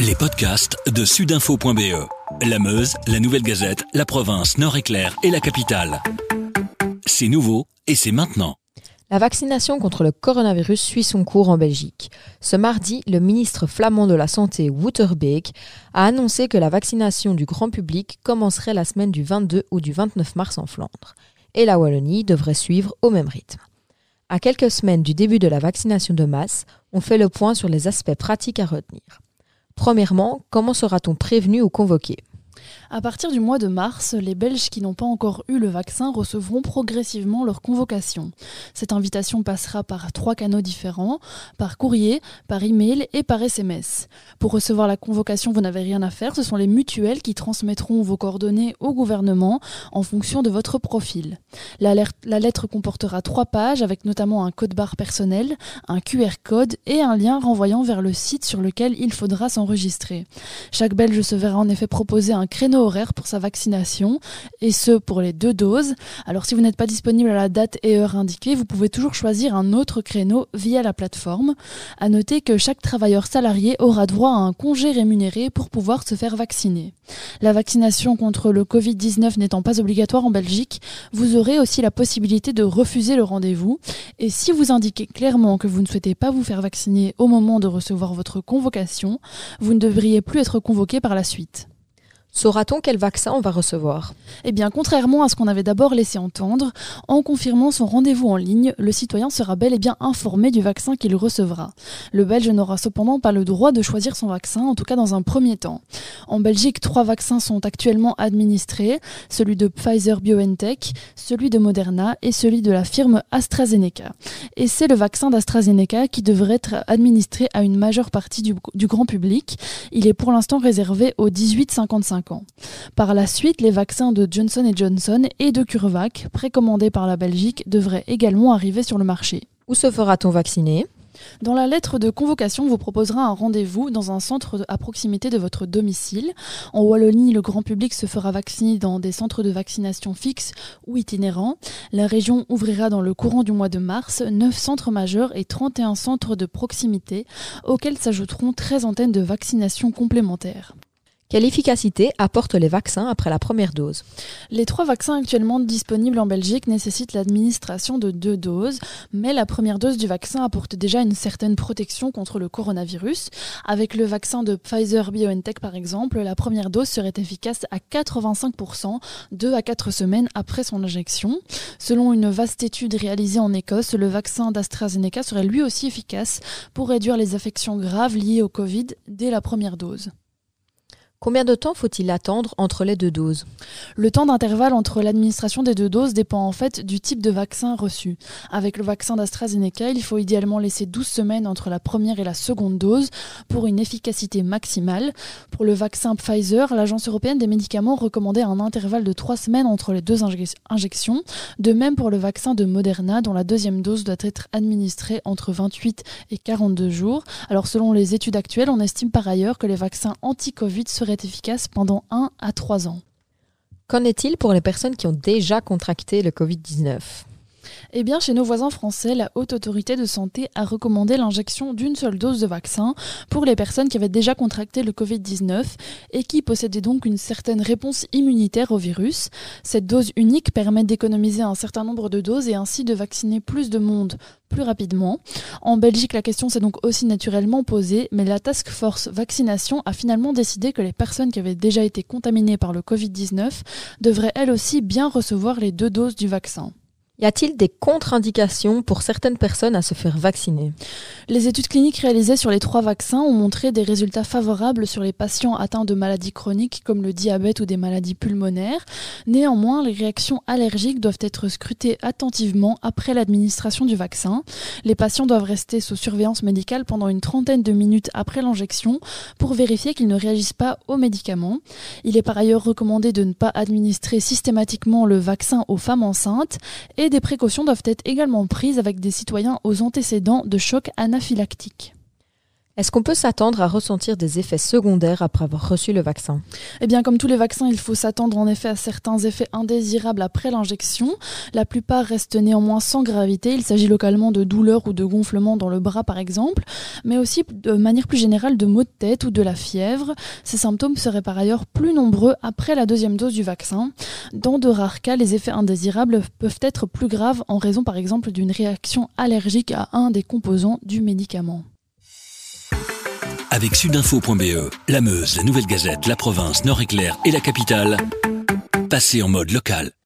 Les podcasts de sudinfo.be. La Meuse, la Nouvelle Gazette, la province Nord-Éclair et la capitale. C'est nouveau et c'est maintenant. La vaccination contre le coronavirus suit son cours en Belgique. Ce mardi, le ministre flamand de la Santé, Wouterbeek, a annoncé que la vaccination du grand public commencerait la semaine du 22 ou du 29 mars en Flandre. Et la Wallonie devrait suivre au même rythme. À quelques semaines du début de la vaccination de masse, on fait le point sur les aspects pratiques à retenir. Premièrement, comment sera-t-on prévenu ou convoqué? À partir du mois de mars, les Belges qui n'ont pas encore eu le vaccin recevront progressivement leur convocation. Cette invitation passera par trois canaux différents, par courrier, par email et par SMS. Pour recevoir la convocation, vous n'avez rien à faire, ce sont les mutuelles qui transmettront vos coordonnées au gouvernement en fonction de votre profil. La, lettre comportera trois pages avec notamment un code barre personnel, un QR code et un lien renvoyant vers le site sur lequel il faudra s'enregistrer. Chaque Belge se verra en effet proposer un créneau horaire pour sa vaccination, et ce pour les deux doses. Alors si vous n'êtes pas disponible à la date et heure indiquée, vous pouvez toujours choisir un autre créneau via la plateforme. À noter que chaque travailleur salarié aura droit à un congé rémunéré pour pouvoir se faire vacciner. La vaccination contre le Covid-19 n'étant pas obligatoire en Belgique, vous aurez aussi la possibilité de refuser le rendez-vous. Et si vous indiquez clairement que vous ne souhaitez pas vous faire vacciner au moment de recevoir votre convocation, vous ne devriez plus être convoqué par la suite. Saura-t-on quel vaccin on va recevoir? Eh bien, contrairement à ce qu'on avait d'abord laissé entendre, en confirmant son rendez-vous en ligne, le citoyen sera bel et bien informé du vaccin qu'il recevra. Le Belge n'aura cependant pas le droit de choisir son vaccin, en tout cas dans un premier temps. En Belgique, trois vaccins sont actuellement administrés, celui de Pfizer BioNTech, celui de Moderna et celui de la firme AstraZeneca. Et c'est le vaccin d'AstraZeneca qui devrait être administré à une majeure partie du, grand public. Il est pour l'instant réservé aux 18-55 par la suite, les vaccins de Johnson Johnson et de CureVac, précommandés par la Belgique, devraient également arriver sur le marché. Où se fera-t-on vacciner? Dans la lettre de convocation, vous proposera un rendez-vous dans un centre à proximité de votre domicile. En Wallonie, le grand public se fera vacciner dans des centres de vaccination fixes ou itinérants. La région ouvrira dans le courant du mois de mars 9 centres majeurs et 31 centres de proximité, auxquels s'ajouteront 13 antennes de vaccination complémentaires. Quelle efficacité apportent les vaccins après la première dose? Les trois vaccins actuellement disponibles en Belgique nécessitent l'administration de deux doses, mais la première dose du vaccin apporte déjà une certaine protection contre le coronavirus. Avec le vaccin de Pfizer BioNTech par exemple, la première dose serait efficace à 85% deux à quatre semaines après son injection. Selon une vaste étude réalisée en Écosse, le vaccin d'AstraZeneca serait lui aussi efficace pour réduire les affections graves liées au Covid dès la première dose. Combien de temps faut-il attendre entre les deux doses? Le temps d'intervalle entre l'administration des deux doses dépend en fait du type de vaccin reçu. Avec le vaccin d'AstraZeneca, il faut idéalement laisser 12 semaines entre la première et la seconde dose pour une efficacité maximale. Pour le vaccin Pfizer, l'Agence européenne des médicaments recommandait un intervalle de 3 semaines entre les deux injections. De même pour le vaccin de Moderna, dont la deuxième dose doit être administrée entre 28 et 42 jours. Alors selon les études actuelles, on estime par ailleurs que les vaccins anti-Covid seraient efficace pendant 1 à 3 ans. Qu'en est-il pour les personnes qui ont déjà contracté le Covid-19 eh bien, chez nos voisins français, la Haute Autorité de Santé a recommandé l'injection d'une seule dose de vaccin pour les personnes qui avaient déjà contracté le Covid-19 et qui possédaient donc une certaine réponse immunitaire au virus. Cette dose unique permet d'économiser un certain nombre de doses et ainsi de vacciner plus de monde plus rapidement. En Belgique, la question s'est donc aussi naturellement posée, mais la Task Force Vaccination a finalement décidé que les personnes qui avaient déjà été contaminées par le Covid-19 devraient elles aussi bien recevoir les deux doses du vaccin. Y a-t-il des contre-indications pour certaines personnes à se faire vacciner? Les études cliniques réalisées sur les trois vaccins ont montré des résultats favorables sur les patients atteints de maladies chroniques comme le diabète ou des maladies pulmonaires. Néanmoins, les réactions allergiques doivent être scrutées attentivement après l'administration du vaccin. Les patients doivent rester sous surveillance médicale pendant une trentaine de minutes après l'injection pour vérifier qu'ils ne réagissent pas aux médicaments. Il est par ailleurs recommandé de ne pas administrer systématiquement le vaccin aux femmes enceintes et des précautions doivent être également prises avec des citoyens aux antécédents de choc anaphylactique. Est-ce qu'on peut s'attendre à ressentir des effets secondaires après avoir reçu le vaccin? Eh bien, comme tous les vaccins, il faut s'attendre en effet à certains effets indésirables après l'injection. La plupart restent néanmoins sans gravité. Il s'agit localement de douleurs ou de gonflements dans le bras, par exemple, mais aussi de manière plus générale de maux de tête ou de la fièvre. Ces symptômes seraient par ailleurs plus nombreux après la deuxième dose du vaccin. Dans de rares cas, les effets indésirables peuvent être plus graves en raison, par exemple, d'une réaction allergique à un des composants du médicament. Avec sudinfo.be, la Meuse, la Nouvelle Gazette, la province, Nord-Éclair et la capitale, passez en mode local.